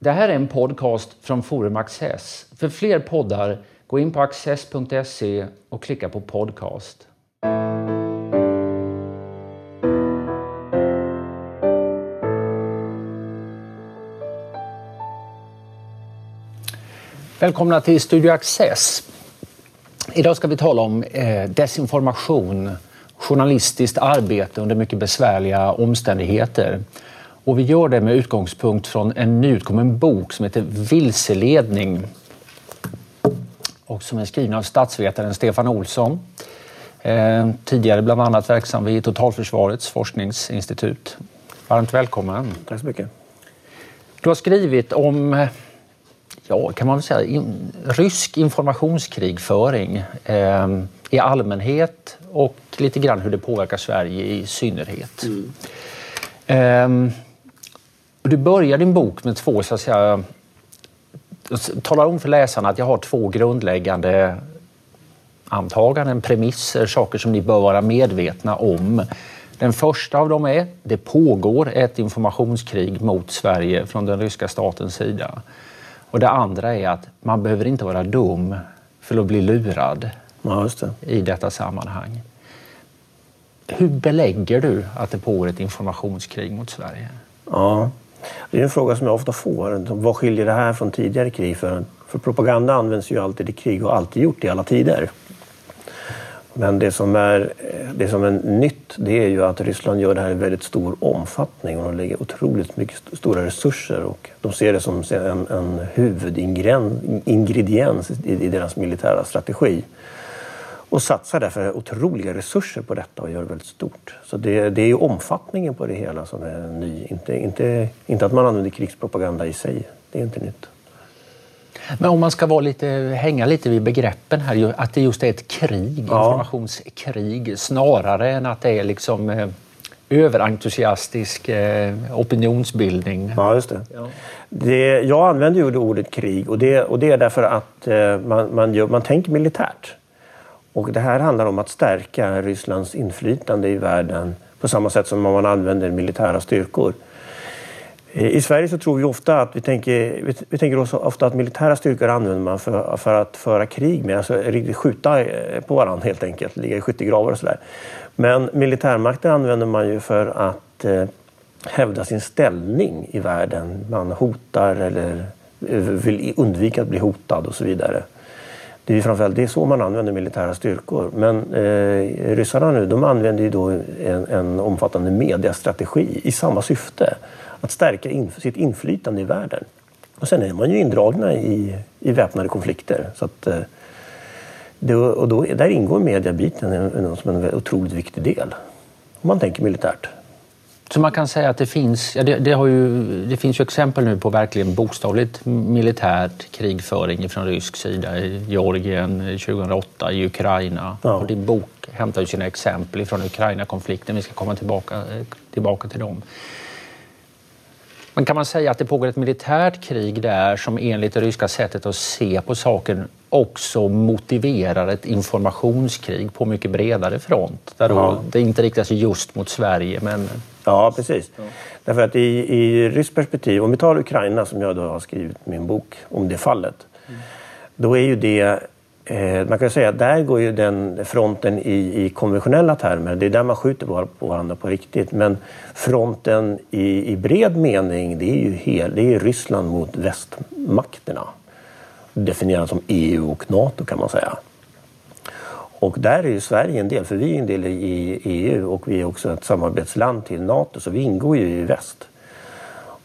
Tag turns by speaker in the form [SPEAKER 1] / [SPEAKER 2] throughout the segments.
[SPEAKER 1] Det här är en podcast från Forum Access. För fler poddar, gå in på access.se och klicka på podcast. Välkomna till Studio Access. Idag ska vi tala om eh, desinformation, journalistiskt arbete under mycket besvärliga omständigheter. Och vi gör det med utgångspunkt från en nyutkommen bok som heter Vilseledning och som är skriven av statsvetaren Stefan Olsson. Eh, tidigare bland annat verksam vid Totalförsvarets forskningsinstitut. Varmt välkommen.
[SPEAKER 2] Tack så mycket.
[SPEAKER 1] Du har skrivit om ja, kan man säga, in, rysk informationskrigföring eh, i allmänhet och lite grann hur det påverkar Sverige i synnerhet. Mm. Eh, du börjar din bok med två, så att säga, talar om för läsarna att jag har två grundläggande antaganden, premisser, saker som ni bör vara medvetna om. Den första av dem är det pågår ett informationskrig mot Sverige från den ryska statens sida. Och det andra är att man behöver inte vara dum för att bli lurad
[SPEAKER 2] ja, det.
[SPEAKER 1] i detta sammanhang. Hur belägger du att det pågår ett informationskrig mot Sverige?
[SPEAKER 2] Ja, det är en fråga som jag ofta får. Vad skiljer det här från tidigare krig? För, för propaganda används ju alltid i krig och alltid gjort i alla tider. Men det som, är, det som är nytt det är ju att Ryssland gör det här i väldigt stor omfattning och de lägger otroligt mycket stora resurser och de ser det som en, en huvudingrediens i, i deras militära strategi. Och satsar därför otroliga resurser på detta och gör det väldigt stort. Så det, det är ju omfattningen på det hela som är ny. Inte, inte, inte att man använder krigspropaganda i sig. Det är inte nytt.
[SPEAKER 1] Men om man ska vara lite, hänga lite vid begreppen här, att det just är ett krig, informationskrig, snarare än att det är liksom eh, överentusiastisk eh, opinionsbildning.
[SPEAKER 2] Ja, just det. Ja. det. Jag använder ju ordet krig och det, och det är därför att eh, man, man, gör, man tänker militärt. Och det här handlar om att stärka Rysslands inflytande i världen på samma sätt som man använder militära styrkor. Eh, I Sverige så tror vi ofta att vi tänker, vi, tänker ofta att militära styrkor använder man för, för att föra krig med, alltså skjuta eh, på varandra helt enkelt, ligga i skyttegravar och sådär. Men militärmakten använder man ju för att eh, hävda sin ställning i världen. Man hotar eller eh, vill undvika att bli hotad och så vidare. Det är framförallt det är så man använder militära styrkor. Men eh, ryssarna nu de använder ju då en, en omfattande mediastrategi i samma syfte att stärka in, sitt inflytande i världen. Och sen är man ju indragna i, i väpnade konflikter. Så att, eh, det, och då, där ingår mediabiten som en otroligt viktig del. Om man tänker militärt.
[SPEAKER 1] Så man kan säga att det finns, ja, det, det, har ju, det finns ju exempel nu på verkligen bokstavligt militärt krigföring från rysk sida i Georgien 2008, i Ukraina. Ja. Och din bok hämtar ju sina exempel från Ukraina-konflikten. Vi ska komma tillbaka, tillbaka till dem. Men kan man säga att det pågår ett militärt krig där som enligt det ryska sättet att se på saken också motiverar ett informationskrig på mycket bredare front? Där ja. det inte riktar sig just mot Sverige men...
[SPEAKER 2] Ja, precis. Ja. Därför att i, i ryskt perspektiv, om vi tar Ukraina som jag då har skrivit min bok om det fallet. Mm. Då är ju det Eh, man kan säga att där går ju den fronten i, i konventionella termer. Det är där man skjuter på varandra på riktigt. Men fronten i, i bred mening, det är ju hel, det är Ryssland mot västmakterna. Definierat som EU och NATO kan man säga. Och där är ju Sverige en del, för vi är en del i EU och vi är också ett samarbetsland till NATO, så vi ingår ju i väst.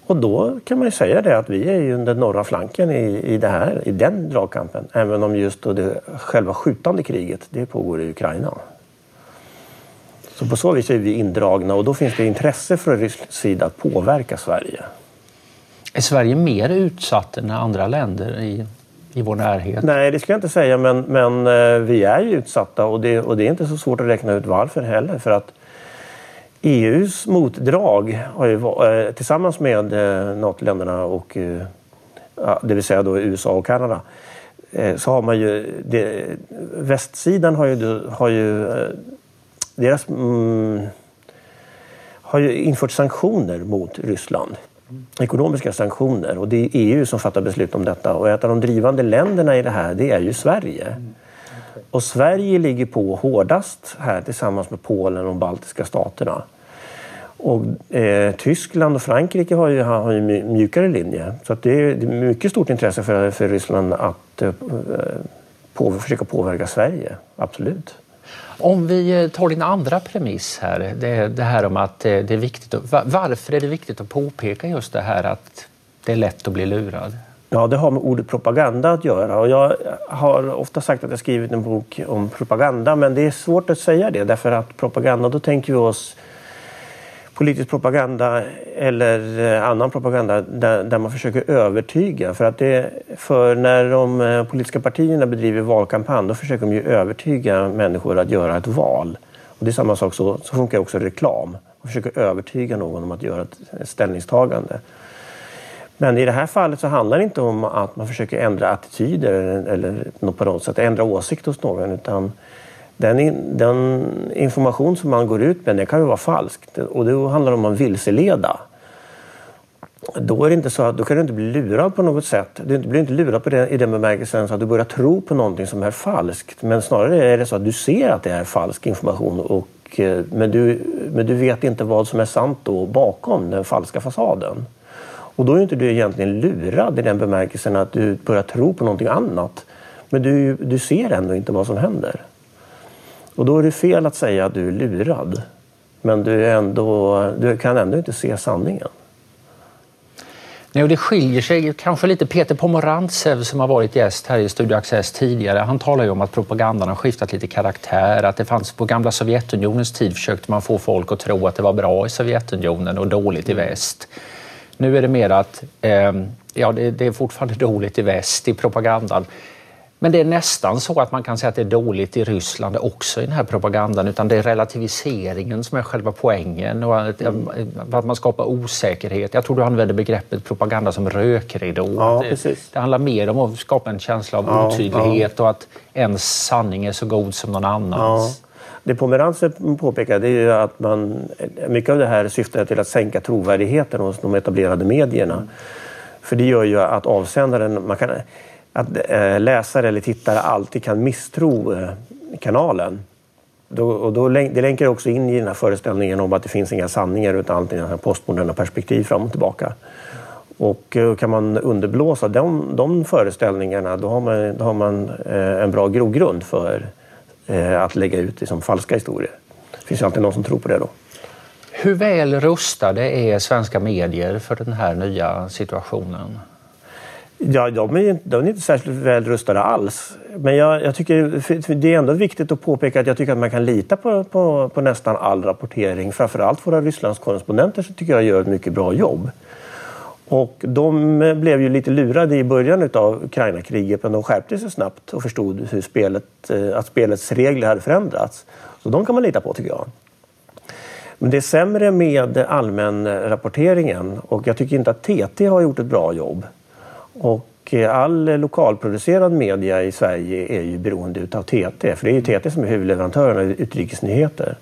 [SPEAKER 2] Och då kan man ju säga det att vi är ju den norra flanken i, i, det här, i den dragkampen. Även om just då det själva skjutande kriget, det pågår i Ukraina. Så på så vis är vi indragna och då finns det intresse från rysk sida att påverka Sverige.
[SPEAKER 1] Är Sverige mer utsatt än andra länder i, i vår närhet?
[SPEAKER 2] Nej, det skulle jag inte säga, men, men eh, vi är ju utsatta och det, och det är inte så svårt att räkna ut varför heller. För att EUs motdrag har ju, eh, tillsammans med eh, NATO-länderna och det vill säga då USA och Kanada så har man ju det, västsidan har ju, har ju deras mm, har ju infört sanktioner mot Ryssland ekonomiska sanktioner. Och det är EU som fattar beslut om detta. Och ett av de drivande länderna i det här det är ju Sverige. Och Sverige ligger på hårdast här tillsammans med Polen och de baltiska staterna. Och, eh, Tyskland och Frankrike har ju, har ju mjukare linje. Så att det, är, det är mycket stort intresse för, för Ryssland att eh, på, försöka påverka Sverige. Absolut.
[SPEAKER 1] Om vi eh, tar din andra premiss här, det, det här om att eh, det är viktigt. Att, varför är det viktigt att påpeka just det här att det är lätt att bli lurad?
[SPEAKER 2] Ja, det har med ordet propaganda att göra. Och jag har ofta sagt att jag skrivit en bok om propaganda, men det är svårt att säga det därför att propaganda, då tänker vi oss politisk propaganda eller eh, annan propaganda där, där, man försöker övertyga. För, att det, för när de eh, politiska partierna bedriver valkampanj då försöker de ju övertyga människor att göra ett val. Och det är samma sak, så, så funkar också reklam. Man försöker övertyga någon om att göra ett ställningstagande. Men i det här fallet så handlar det inte om att man försöker ändra attityder eller, eller på något sätt ändra åsikt hos någon utan den, in, den, information som man går ut med den kan ju vara falsk och det handlar om att vilseleda. Då, är det inte så att, då kan du inte bli lurad på något sätt. Du blir inte lurad på det, i den bemärkelsen så att du börjar tro på någonting som är falskt. Men snarare är det så att du ser att det är falsk information och, eh, men, du, men du vet inte vad som är sant då bakom den falska fasaden. Och då är inte du egentligen lurad i den bemärkelsen att du börjar tro på någonting annat. Men du, du ser ändå inte vad som händer. Och då är det fel att säga att du är lurad. Men du, ändå, du kan ändå inte se sanningen.
[SPEAKER 1] Nej, och det skiljer sig kanske lite. Peter Pomorantsev som har varit gäst här i Studio Access tidigare, han talar ju om att propagandan har skiftat lite karaktär. Att det fanns på gamla Sovjetunionens tid försökte man få folk att tro att det var bra i Sovjetunionen och dåligt i väst. Nu är det mer att eh, ja, det, det, är fortfarande dåligt i väst i propagandan. Men det är nästan så att man kan säga att det är dåligt i Ryssland också i den här propagandan utan det är relativiseringen som är själva poängen och att, mm. att man skapar osäkerhet. Jag tror du använder begreppet propaganda som rökridå.
[SPEAKER 2] Ja,
[SPEAKER 1] det, det, handlar mer om att skapa en känsla av ja, otydlighet ja. och att ens sanning är så god som någon annans. Ja.
[SPEAKER 2] Det Pomeranze påpekar det är att man, mycket av det här syftar till att sänka trovärdigheten hos de etablerade medierna. Mm. För det gör ju att avsändaren, man kan, att eh, läsare eller tittare alltid kan misstro eh, kanalen. Då, och då, det länkar också in i den här föreställningen om att det finns inga sanningar utan allting är postmoderna perspektiv fram och tillbaka. Och eh, kan man underblåsa de, de föreställningarna då har man, då har man en bra grogrund för att lägga ut liksom falska historier. Det finns ju alltid någon som tror på det då.
[SPEAKER 1] Hur väl rustade är svenska medier för den här nya situationen?
[SPEAKER 2] Ja, de är, de är inte särskilt väl rustade alls. Men jag, jag, tycker det är ändå viktigt att påpeka att jag tycker att man kan lita på, på, på nästan all rapportering. Framförallt våra Rysslandskorrespondenter så tycker jag gör ett mycket bra jobb. Och de blev ju lite lurade i början av Ukraina-kriget men de skärpte sig snabbt och förstod hur spelet, eh, att spelets regler hade förändrats. Så de kan man lita på tycker jag. Men det är sämre med allmän rapporteringen och jag tycker inte att TT har gjort ett bra jobb. Och eh, all lokalproducerad media i Sverige är ju beroende av TT, för det är ju TT som är huvudleverantören av utrikesnyheter.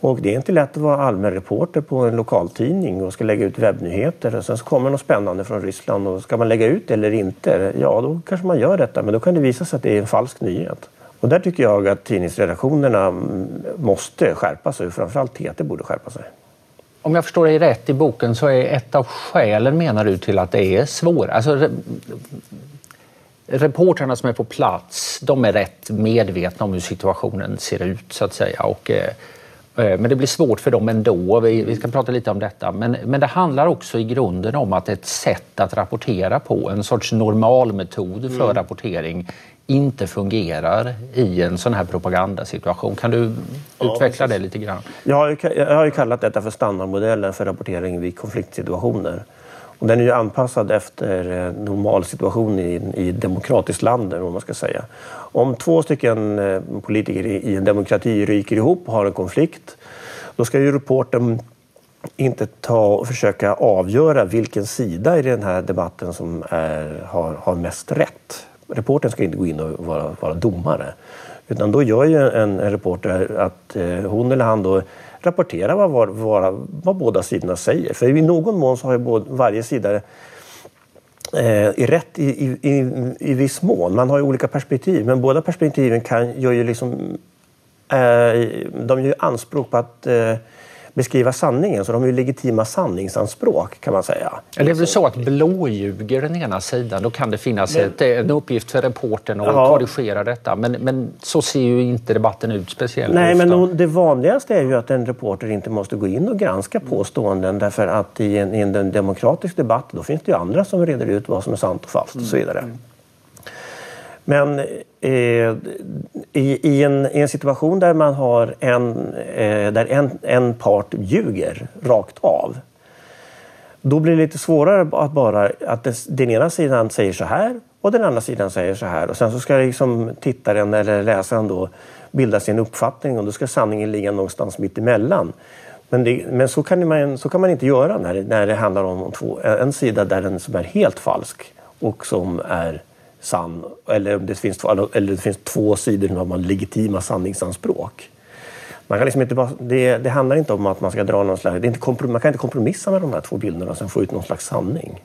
[SPEAKER 2] Och det är inte lätt att vara allmän reporter på en lokaltidning och ska lägga ut webbnyheter och sen så kommer något spännande från Ryssland och ska man lägga ut det eller inte? Ja, då kanske man gör detta, men då kan det visa sig att det är en falsk nyhet. Och där tycker jag att tidningsredaktionerna mm, måste skärpa sig, framförallt TT borde skärpa sig.
[SPEAKER 1] Om jag förstår dig rätt i boken så är ett av skälen, menar du, till att det är svårt. Alltså, re, reportrarna som är på plats, de är rätt medvetna om hur situationen ser ut så att säga. Och, eh, eh, men det blir svårt för dem ändå. Vi, vi ska prata lite om detta. Men, men det handlar också i grunden om att ett sätt att rapportera på, en sorts normalmetod för mm. rapportering inte fungerar i en sån här propagandasituation. Kan du utveckla ja, det lite grann?
[SPEAKER 2] Jag har, ju, jag har ju kallat detta för standardmodellen för rapportering vid konfliktsituationer. Och den är ju anpassad efter eh, normalsituation i, i ett demokratiskt land, om man ska säga. Om två stycken eh, politiker i en demokrati ryker ihop och har en konflikt, då ska ju reporten inte ta och försöka avgöra vilken sida i den här debatten som är, har, har mest rätt reportern ska inte gå in och vara, vara domare. Utan då gör ju en, en reporter att eh, hon eller han då rapporterar vad, vad, vad, vad båda sidorna säger. För i någon mån så har ju både, varje sida eh, i rätt i, i, i, i viss mån. Man har ju olika perspektiv men båda perspektiven kan, gör ju liksom, eh, de gör ju anspråk på att eh, beskriva sanningen. Så de har ju legitima sanningsanspråk kan man säga.
[SPEAKER 1] Det är väl så att blåljuger den ena sidan, då kan det finnas men, ett, en uppgift för reporten att ja. korrigera detta. Men, men så ser ju inte debatten ut speciellt
[SPEAKER 2] Nej,
[SPEAKER 1] ofta.
[SPEAKER 2] men det vanligaste är ju att en reporter inte måste gå in och granska påståenden därför att i en, i en demokratisk debatt då finns det ju andra som reder ut vad som är sant och falskt och så vidare. Mm. Men eh, Eh, i, i, en, i, en, situation där man har en, eh, där en, en part ljuger rakt av. Då blir det lite svårare att bara att den, den ena sidan säger så här och den andra sidan säger så här. Och sen så ska liksom tittaren eller läsaren då bilda sin uppfattning och då ska sanningen ligga någonstans mitt emellan. Men, det, men så, kan man, så kan man inte göra när, när det handlar om två, en sida där den som är helt falsk och som är sann. Eller det finns två, eller det finns två sidor som har legitima sanningsanspråk. Man kan liksom inte bara, det, det, handlar inte om att man ska dra någon slags... Det är inte man kan inte kompromissa med de här två bilderna och sen få ut någon slags sanning.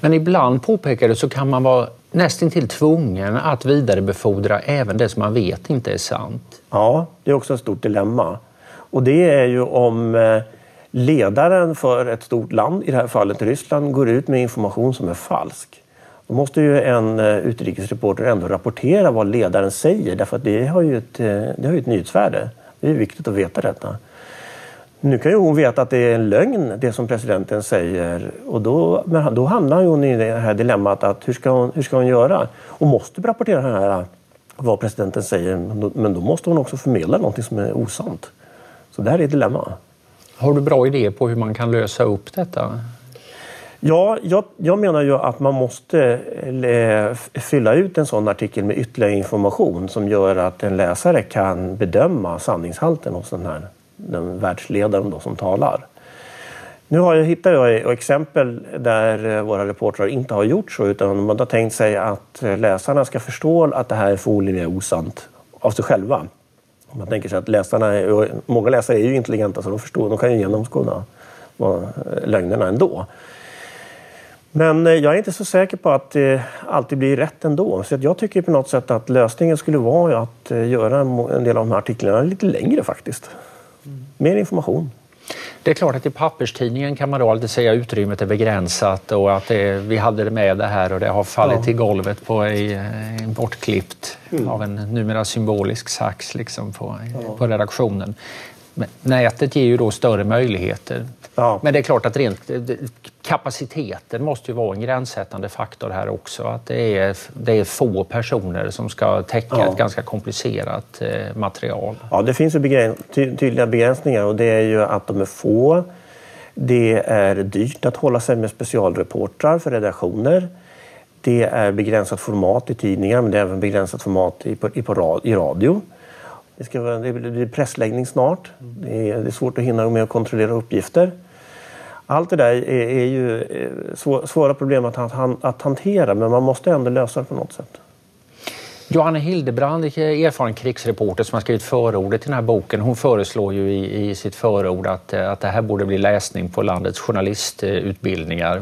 [SPEAKER 1] Men ibland påpekar du så kan man vara nästintill tvungen att vidarebefordra även det som man vet inte är sant.
[SPEAKER 2] Ja, det är också ett stort dilemma. Och det är ju om eh, ledaren för ett stort land, i det här fallet Ryssland, går ut med information som är falsk. Då måste ju en eh, utrikesreporter ändå rapportera vad ledaren säger därför att det har ju ett, eh, det har ju ett nyhetsvärde. Det är viktigt att veta detta. Nu kan ju hon veta att det är en lögn det som presidenten säger och då, men då hamnar hon i det här dilemmat att hur ska hon, hur ska hon göra? Hon måste rapportera här, eh, vad presidenten säger men då måste hon också förmedla någonting som är osant. Så det här är ett dilemma.
[SPEAKER 1] Har du bra idéer på hur man kan lösa upp detta?
[SPEAKER 2] Ja, jag, jag, menar ju att man måste eh, fylla ut en sån artikel med ytterligare information som gör att en läsare kan bedöma sanningshalten hos den här den världsledaren då som talar. Nu har jag, hittar jag exempel där eh, våra reportrar inte har gjort så utan man har tänkt sig att eh, läsarna ska förstå att det här förmodligen är osant av sig själva. Man tänker sig att läsarna, många läsare är ju intelligenta så de förstår, de kan ju genomskåda lögnerna ändå. Men eh, jag är inte så säker på att det alltid blir rätt ändå. Så jag tycker på något sätt att lösningen skulle vara att eh, göra en del av de här artiklarna lite längre faktiskt. Mer information.
[SPEAKER 1] Det är klart att i papperstidningen kan man då alltid säga att utrymmet är begränsat och att det, vi hade det med det här och det har fallit ja. till golvet på eh, bortklippt mm. av en numera symbolisk sax liksom på, ja. på redaktionen. Men nätet ger ju då större möjligheter. Ja. Men det är klart att rent, kapaciteten måste ju vara en gränssättande faktor här också. Att det är, det är få personer som ska täcka ja. ett ganska komplicerat eh, material.
[SPEAKER 2] Ja, det finns ju begräns ty tydliga begränsningar och det är ju att de är få. Det är dyrt att hålla sig med specialreportrar för redaktioner. Det är begränsat format i tidningar men det är även begränsat format i, på, i, på, i radio. Det, ska det blir pressläggning snart. Det är, det är svårt att hinna med att kontrollera uppgifter. Allt det där är, är ju eh, svåra problem att, att hantera men man måste ändå lösa det på något sätt.
[SPEAKER 1] Johanna Hildebrand, erfaren krigsreporter som har skrivit förordet till den här boken, hon föreslår ju i, i sitt förord att, eh, att det här borde bli läsning på landets journalistutbildningar.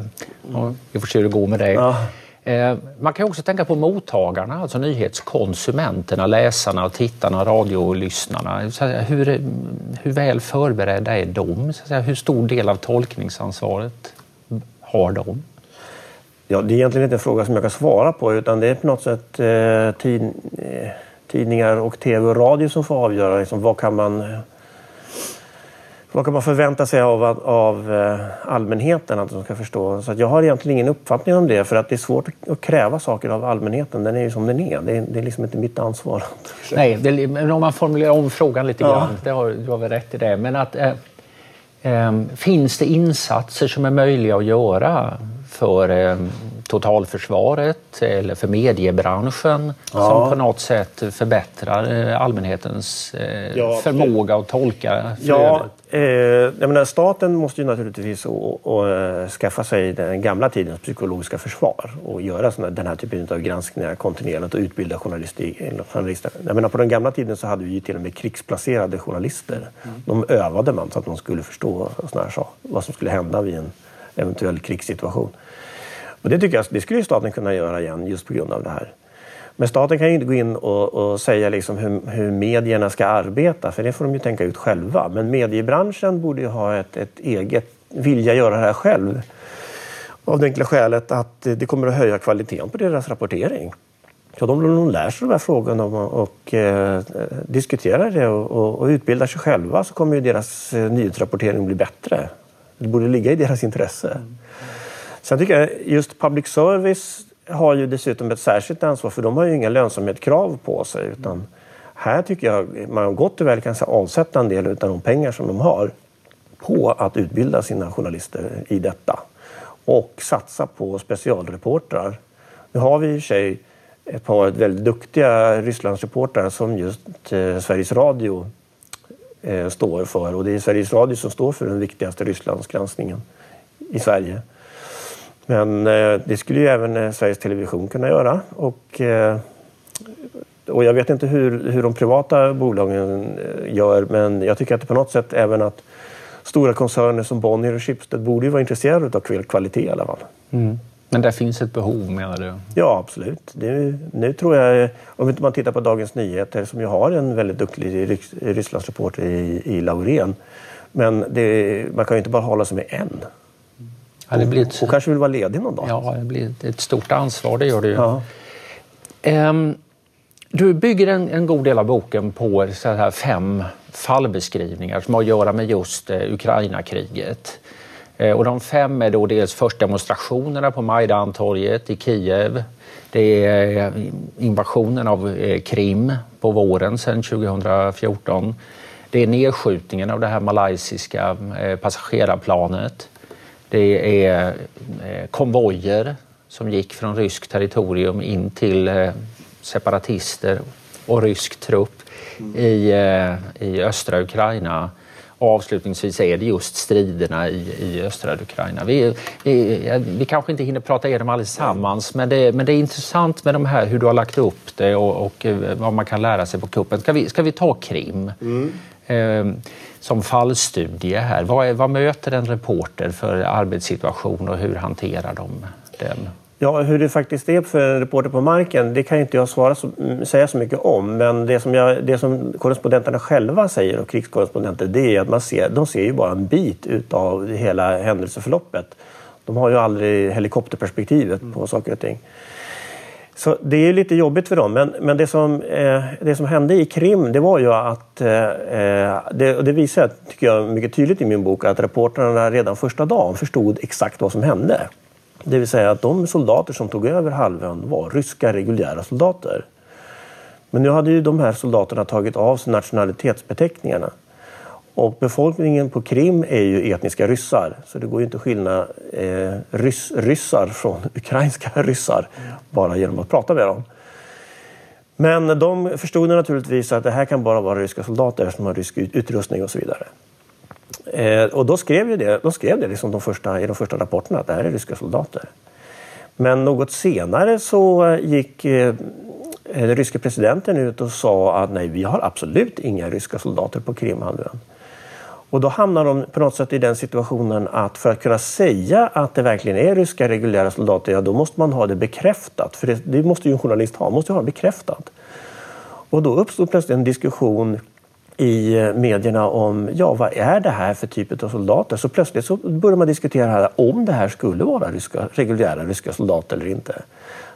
[SPEAKER 1] Mm. Vi får se hur det går med det. Ja. Eh, man kan också tänka på mottagarna, alltså nyhetskonsumenterna, läsarna, tittarna, radiolyssnarna. Hur, hur väl förberedda är de? Hur stor del av tolkningsansvaret har de?
[SPEAKER 2] Ja, det är egentligen inte en fråga som jag kan svara på utan det är på något sätt eh, tid, eh, tidningar och tv och radio som får avgöra liksom, vad kan man vad kan man förvänta sig av, av eh, allmänheten att de ska förstå? Så jag har egentligen ingen uppfattning om det för att det är svårt att kräva saker av allmänheten. Den är ju som den är. Det är, det är liksom inte mitt ansvar.
[SPEAKER 1] Nej, det, men om man formulerar om frågan lite grann, ja. det har, du har väl rätt i det. Men att, eh, eh, finns det insatser som är möjliga att göra för eh, totalförsvaret eller för mediebranschen ja. som på något sätt förbättrar eh, allmänhetens eh, ja, förmåga att tolka
[SPEAKER 2] Ja, eh, jag menar, staten måste ju naturligtvis och, och, skaffa sig den gamla tidens psykologiska försvar och göra såna, den här typen av granskningar kontinuerligt och utbilda journalister. Jag menar, på den gamla tiden så hade vi ju till och med krigsplacerade journalister. Mm. De övade man så att de skulle förstå såna här vad som skulle hända vid en eventuell krigssituation. Och det tycker jag det skulle staten kunna göra igen just på grund av det här. Men staten kan ju inte gå in och, och säga liksom hur, hur, medierna ska arbeta, för det får de ju tänka ut själva. Men mediebranschen borde ju ha ett, ett eget, vilja göra det här själv. Av det enkla skälet att det kommer att höja kvaliteten på deras rapportering. Så de, de lär sig de här frågorna och, och eh, diskuterar det och, och, och, utbildar sig själva så kommer ju deras eh, nyhetsrapportering bli bättre. Det borde ligga i deras intresse. Mm. Sen tycker jag just public service har ju dessutom ett särskilt ansvar för de har ju inga lönsamhetskrav på sig. Utan här tycker jag man gott och väl kan avsätta en del av de pengar som de har på att utbilda sina journalister i detta. Och satsa på specialreportrar. Nu har vi i och för sig ett par väldigt duktiga Rysslandsreportrar som just eh, Sveriges Radio eh, står för. Och det är Sveriges Radio som står för den viktigaste Rysslandsgranskningen i Sverige. Men eh, det skulle ju även eh, Sveriges Television kunna göra. Och, eh, och jag vet inte hur, hur de privata bolagen gör men jag tycker att det på något sätt även att stora koncerner som Bonnier och Schibsted borde ju vara intresserade av kvalitet i alla fall.
[SPEAKER 1] Mm. Men det finns ett behov menar du?
[SPEAKER 2] Ja, absolut. Det, nu tror jag, om man tittar på Dagens Nyheter som ju har en väldigt duktig Rysslandsreporter i, i Laurén. Men det, man kan ju inte bara hålla sig med en. Ja, det blir ett... Hon kanske vill vara ledig någon dag?
[SPEAKER 1] Ja, det blir ett stort ansvar, det gör det ju. Ja. Um, du bygger en, en, god del av boken på så här fem fallbeskrivningar som har att göra med just eh, Ukraina-kriget. Eh, och de fem är då dels först demonstrationerna på Majdantorget i Kiev. Det är eh, invasionen av eh, Krim på våren sedan 2014. Det är nedskjutningen av det här malaysiska eh, passagerarplanet. Det är eh, konvojer som gick från ryskt territorium in till eh, separatister och rysk trupp i, eh, i östra Ukraina. Och avslutningsvis är det just striderna i, i östra Ukraina. Vi, vi, vi kanske inte hinner prata igenom allesammans men det, men det är intressant med de här, hur du har lagt upp det och, och vad man kan lära sig på kuppen. Ska vi, ska vi ta Krim? Mm. Ehm, som fallstudie här. Vad, är, vad möter en reporter för arbetssituation och hur hanterar de den?
[SPEAKER 2] Ja, hur det faktiskt är för en reporter på marken, det kan inte jag svara så, säga så mycket om. Men det som, jag, det som korrespondenterna själva säger, och krigskorrespondenter, det är att man ser, de ser ju bara en bit utav hela händelseförloppet. De har ju aldrig helikopterperspektivet på saker och ting. Så det är lite jobbigt för dem. Men, men det, som, eh, det som hände i Krim det var ju att, eh, eh det, och det visar tycker jag mycket tydligt i min bok, att reportrarna redan första dagen förstod exakt vad som hände. Det vill säga att de soldater som tog över halvön var ryska reguljära soldater. Men nu hade ju de här soldaterna tagit av sig nationalitetsbeteckningarna. Och befolkningen på Krim är ju etniska ryssar så det går ju inte att skilja eh, rys, ryssar från ukrainska ryssar bara genom att prata med dem. Men de förstod naturligtvis att det här kan bara vara ryska soldater som har rysk utrustning och så vidare. Eh, och då skrev ju det, de skrev det liksom de första, i de första rapporterna att det här är ryska soldater. Men något senare så gick eh, eh den ryske presidenten ut och sa att nej, vi har absolut inga ryska soldater på Krimhalvön. Och då hamnar de på något sätt i den situationen att för att kunna säga att det verkligen är ryska reguljära soldater, ja då måste man ha det bekräftat. För det, det måste ju en journalist ha, man måste ha det bekräftat. Och då uppstod plötsligt en diskussion i eh, medierna om ja, vad är det här för typ av soldater? Så plötsligt så börjar man diskutera om det här skulle vara ryska, reguljära ryska soldater eller inte.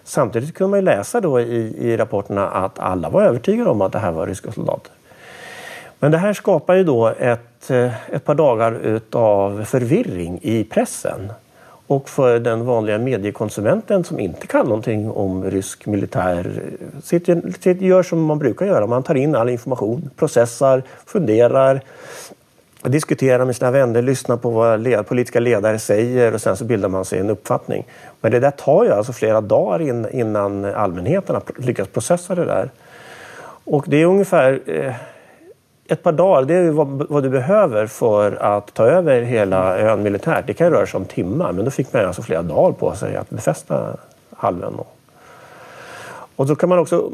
[SPEAKER 2] Samtidigt kunde man läsa då i, i rapporterna att alla var övertygade om att det här var ryska soldater. Men det här skapar ju då ett, eh, ett par dagar av förvirring i pressen. Och för den vanliga mediekonsumenten som inte kan någonting om rysk militär eh, sitter, gör som man brukar göra. Man tar in all information, processar, funderar, diskuterar med sina vänner, lyssnar på vad led, politiska ledare säger och sen så bildar man sig en uppfattning. Men det där tar ju alltså flera dagar in, innan allmänheten har lyckats processa det där. Och det är ungefär eh, ett par dagar, det är vad, vad, du behöver för att ta över hela ön militärt. Det kan röra sig om timmar, men då fick man alltså flera dagar på sig att befästa halvön. Och då kan man, också,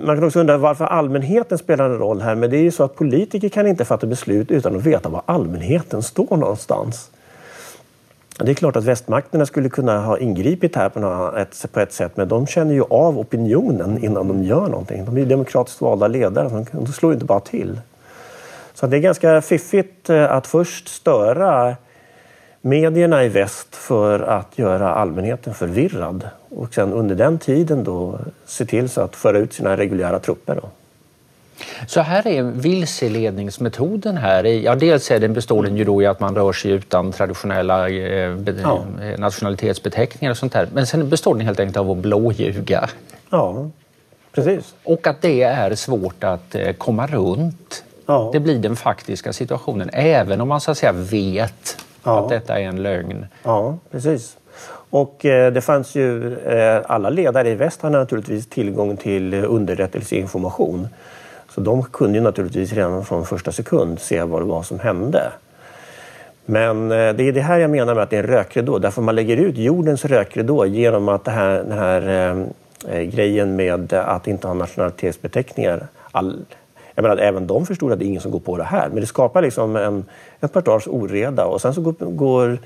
[SPEAKER 2] man kan också undra varför allmänheten spelar en roll här. Men det är ju så att politiker kan inte fatta beslut utan att veta var allmänheten står någonstans. Det är klart att västmakterna skulle kunna ha ingripit här på, ett, på ett sätt men de känner ju av opinionen innan de gör någonting. De är ju demokratiskt valda ledare, de slår ju inte bara till. Så det är ganska fiffigt eh, att först störa medierna i väst för att göra allmänheten förvirrad och sen under den tiden då se till så att föra ut sina reguljära trupper. Då.
[SPEAKER 1] Så här är vilseledningsmetoden här. Ja, dels är den består den ju då i att man rör sig utan traditionella eh, ja. nationalitetsbeteckningar och sånt där. Men sen består den helt enkelt av att blåljuga.
[SPEAKER 2] Ja, precis.
[SPEAKER 1] Och att det är svårt att eh, komma runt. Ja. Det blir den faktiska situationen, även om man så att säga vet ja. att detta är en lögn.
[SPEAKER 2] Ja, precis. Och eh, det fanns ju, eh, alla ledare i väst hade naturligtvis tillgång till underrättelseinformation. Så de kunde ju naturligtvis redan från första sekund se vad det var som hände. Men eh, det är det här jag menar med att det är en rökridå. Därför man lägger ut jordens rökridå genom att det här, den här eh, grejen med att inte ha nationalitetsbeteckningar. All, jag menar, även de förstod att det är ingen som går på det här. Men det skapar liksom en, ett par dagars oreda och sen så går, går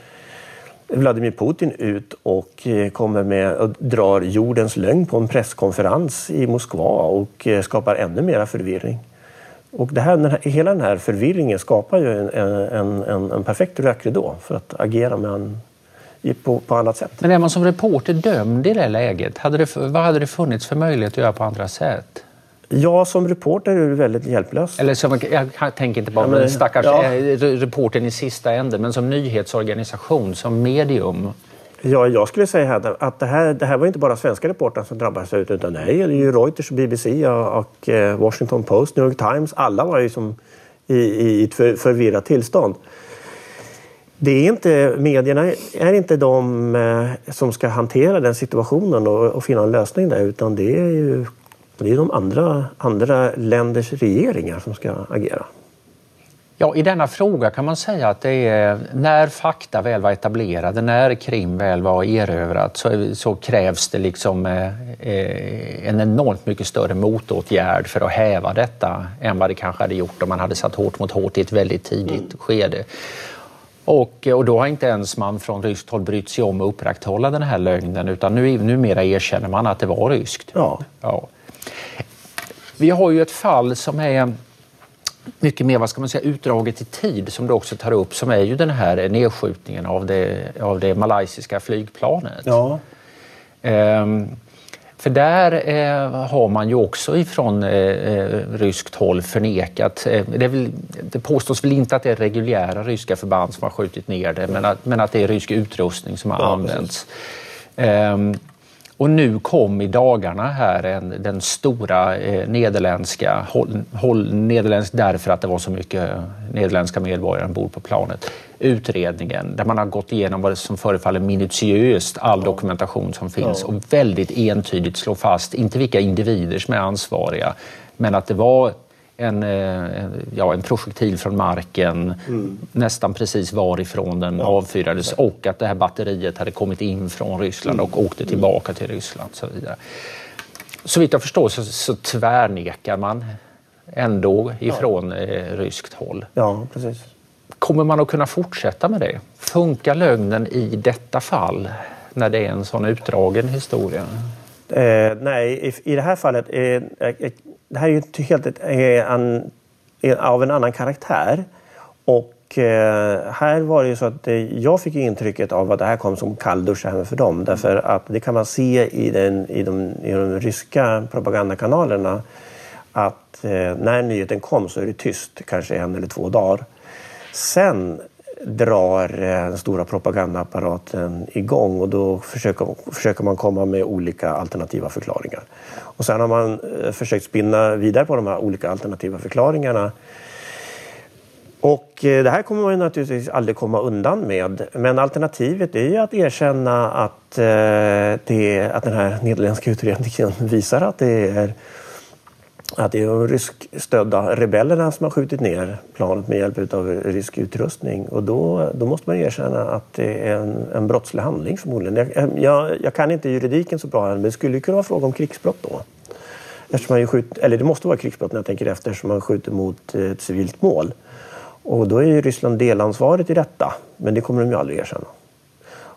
[SPEAKER 2] Vladimir Putin ut och eh, kommer med och drar jordens lögn på en presskonferens i Moskva och eh, skapar ännu mera förvirring. Och det här, den här, hela den här förvirringen skapar ju en, en, en, en perfekt rökridå för att agera med en, på, på annat sätt.
[SPEAKER 1] Men är man som reporter dömd i det läget? Hade det, vad hade det funnits för möjlighet att göra på andra sätt?
[SPEAKER 2] Ja, som reporter är du väldigt hjälplös.
[SPEAKER 1] Eller som, jag tänker inte bara på ja, den stackars ja. Eh, reportern i sista änden, men som nyhetsorganisation, som medium.
[SPEAKER 2] Ja, jag skulle säga att det här, det här var inte bara svenska reportrar som drabbades utan det är ju Reuters, BBC och eh, Washington Post, New York Times. Alla var ju som i, i ett förvirrat tillstånd. Det är inte, medierna är inte de eh, som ska hantera den situationen och, och finna en lösning där utan det är ju det är de andra, andra länders regeringar som ska agera.
[SPEAKER 1] Ja, I denna fråga kan man säga att det är när fakta väl var etablerade, när Krim väl var erövrat så, så krävs det liksom eh, eh, en enormt mycket större motåtgärd för att häva detta än vad det kanske hade gjort om man hade satt hårt mot hårt i ett väldigt tidigt mm. skede. Och, och då har inte ens man från ryskt håll brytt sig om att upprätthålla den här lögnen utan nu, numera erkänner man att det var ryskt.
[SPEAKER 2] Ja.
[SPEAKER 1] ja. Vi har ju ett fall som är mycket mer vad ska man säga, utdraget i tid som du också tar upp som är ju den här nedskjutningen av det, av det malaysiska flygplanet.
[SPEAKER 2] Ja.
[SPEAKER 1] Ehm, för där eh, har man ju också ifrån eh, eh ryskt håll förnekat, eh, det, väl, det, påstås väl inte att det är reguljära ryska förband som har skjutit ner det men att, men att det är rysk utrustning som har ja, använts. Ehm, och nu kom i dagarna här en, den stora eh, nederländska, håll, håll, nederländsk därför att det var så mycket nederländska medborgare ombord på planet, utredningen där man har gått igenom vad som förefaller minutiöst all dokumentation som finns och väldigt entydigt slår fast, inte vilka individer som är ansvariga, men att det var en, eh, ja, en projektil från marken mm. nästan precis varifrån den ja, avfyrades och att det här batteriet hade kommit in från Ryssland och åkte tillbaka till Ryssland. Så vidare. Så vitt jag förstår så, så tvärnekar man ändå ifrån ja. eh, ryskt håll.
[SPEAKER 2] Ja, precis.
[SPEAKER 1] Kommer man att kunna fortsätta med det? Funkar lögnen i detta fall när det är en sån utdragen historia?
[SPEAKER 2] Eh, nej, i, i, det här fallet eh, det här är ju helt ett, eh, en, eh, av en annan karaktär. Och eh, här var det ju så att det, jag fick intrycket av att det här kom som kalldusch även för dem. Därför att det kan man se i, den, i, de, i de ryska propagandakanalerna att eh, när nyheten kom så är det tyst, kanske en eller två dagar. Sen drar eh, den stora propagandaapparaten igång och då försöker, försöker man komma med olika alternativa förklaringar. Och sen har man eh, försökt spinna vidare på de här olika alternativa förklaringarna. Och eh, det här kommer man naturligtvis aldrig komma undan med. Men alternativet är ju att erkänna att, det, att den här nederländska utredningen visar att det är att det är de ryskstödda rebellerna som har skjutit ner planet med hjälp av rysk utrustning. Och då, då måste man erkänna att det är en, en brottslig handling förmodligen. Jag, jag, jag kan inte juridiken så bra men det skulle kunna vara fråga om krigsbrott då. Eftersom man skjut, eller det måste vara krigsbrott när jag tänker efter eftersom man skjuter mot eh, ett civilt mål. Och då är ju Ryssland delansvarigt i detta, men det kommer de ju aldrig erkänna.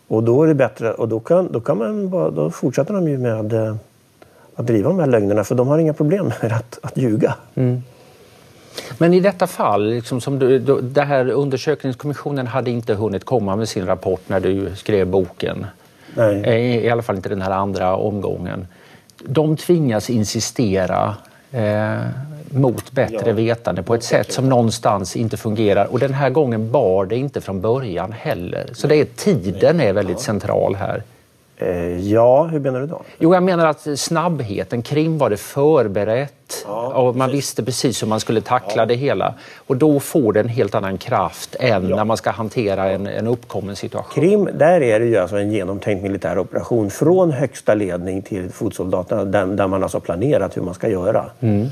[SPEAKER 2] Och då är det bättre, och då, kan, då, kan man bara, då fortsätter de ju med eh, att driva de här lögnerna för de har inga problem med att, att ljuga. Mm.
[SPEAKER 1] Men i detta fall, liksom som du, det här undersökningskommissionen hade inte hunnit komma med sin rapport när du skrev boken. Nej. Eh, I alla fall inte den här andra omgången. De tvingas insistera eh, mot bättre ja. vetande på ett sätt som någonstans inte fungerar. Och den här gången bar det inte från början heller. Så det är, tiden är väldigt central här.
[SPEAKER 2] Eh, ja, hur menar du då?
[SPEAKER 1] Jo, jag menar att snabbheten. Krim var det förberett ja, och man visste precis hur man skulle tackla ja. det hela. Och då får det en helt annan kraft än ja. när man ska hantera en, en uppkommen situation.
[SPEAKER 2] Krim, där är det ju alltså en genomtänkt militär operation från högsta ledning till fotsoldaterna där, där man alltså planerat hur man ska göra. Mm.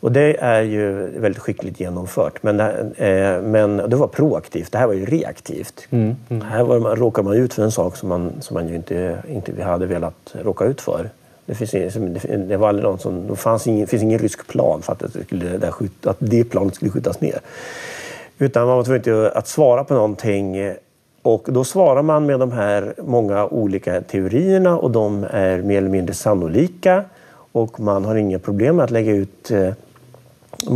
[SPEAKER 2] Och det är ju väldigt skickligt genomfört. Men, eh, men det var proaktivt, det här var ju reaktivt. Mm, mm. Här var man, råkade man ut för en sak som man, som man ju inte, inte hade velat råka ut för. Det, finns, det, var aldrig någon som, det fanns ingen, finns ingen rysk plan för att det, skulle, det skjut, att det planet skulle skjutas ner. Utan man var tvungen att svara på någonting och då svarar man med de här många olika teorierna och de är mer eller mindre sannolika. Och man har inga problem med att lägga ut eh,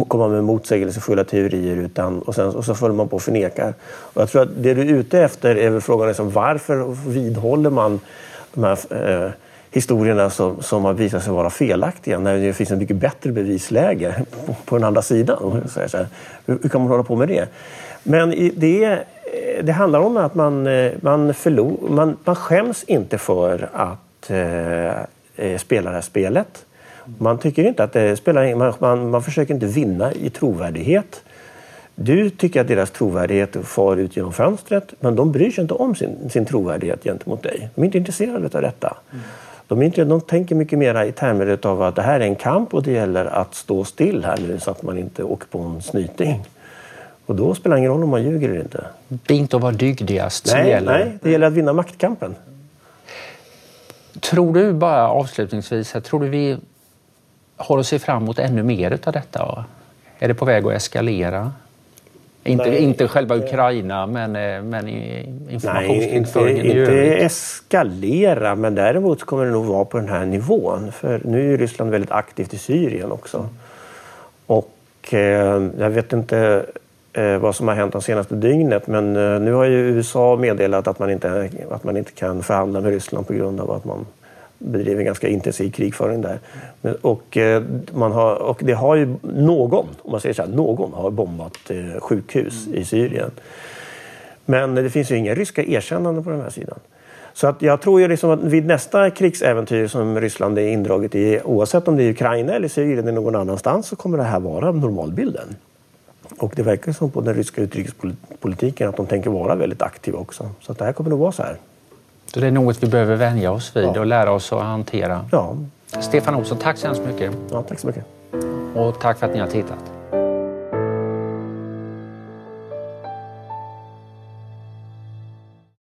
[SPEAKER 2] komma med motsägelsefulla teorier utan, och, sen, och så följer man på och förnekar. Och jag tror att det du är ute efter är väl frågan liksom, varför vidhåller man de här eh, historierna som, som har visat sig vara felaktiga när det finns en mycket bättre bevisläge på, på den andra sidan. Så här, hur, hur, kan man hålla på med det? Men det, eh, det handlar om att man, eh, man, förlor, man, man skäms inte för att eh, eh spela det här spelet. Man tycker inte att det spelar man, man, man försöker inte vinna i trovärdighet. Du tycker att deras trovärdighet far ut genom fönstret men de bryr sig inte om sin, sin trovärdighet gentemot dig. De är inte intresserade av detta. Mm. De, är inte, de tänker mycket mer i termer av att det här är en kamp och det gäller att stå still här nu så att man inte åker på en snyting. Och då spelar det ingen roll om man ljuger eller inte.
[SPEAKER 1] Det är inte att vara dygdigast
[SPEAKER 2] som nej, gäller. Nej, det gäller att vinna maktkampen.
[SPEAKER 1] Tror du bara avslutningsvis, tror du vi har att se fram emot ännu mer av detta? Är det på väg att eskalera? Inte, Nej, inte själva Ukraina, men, eh, men informationskrigföringen
[SPEAKER 2] i övrigt? Inte eskalera, men däremot kommer det nog vara på den här nivån. För nu är Ryssland väldigt aktivt i Syrien också. Mm. Och eh, jag vet inte eh, vad som har hänt de senaste dygnet, men eh, nu har ju USA meddelat att man, inte, att man inte kan förhandla med Ryssland på grund av att man bedriver ganska intensiv krigföring där. Och, eh, man har, och det har ju någon, om man säger så här, någon har bombat eh, sjukhus i Syrien. Men det finns ju inga ryska erkännanden på den här sidan. Så att jag tror ju liksom att vid nästa krigsäventyr som Ryssland är indraget i, oavsett om det är Ukraina eller Syrien eller någon annanstans, så kommer det här vara normalbilden. Och det verkar som på den ryska utrikespolitiken att de tänker vara väldigt aktiva också. Så att det här kommer nog vara så här.
[SPEAKER 1] Så det är något vi behöver vänja oss vid ja. och lära oss att hantera.
[SPEAKER 2] Ja.
[SPEAKER 1] Stefan Olsson, tack så hemskt mycket.
[SPEAKER 2] Ja, tack så mycket.
[SPEAKER 1] Och tack för att ni har tittat.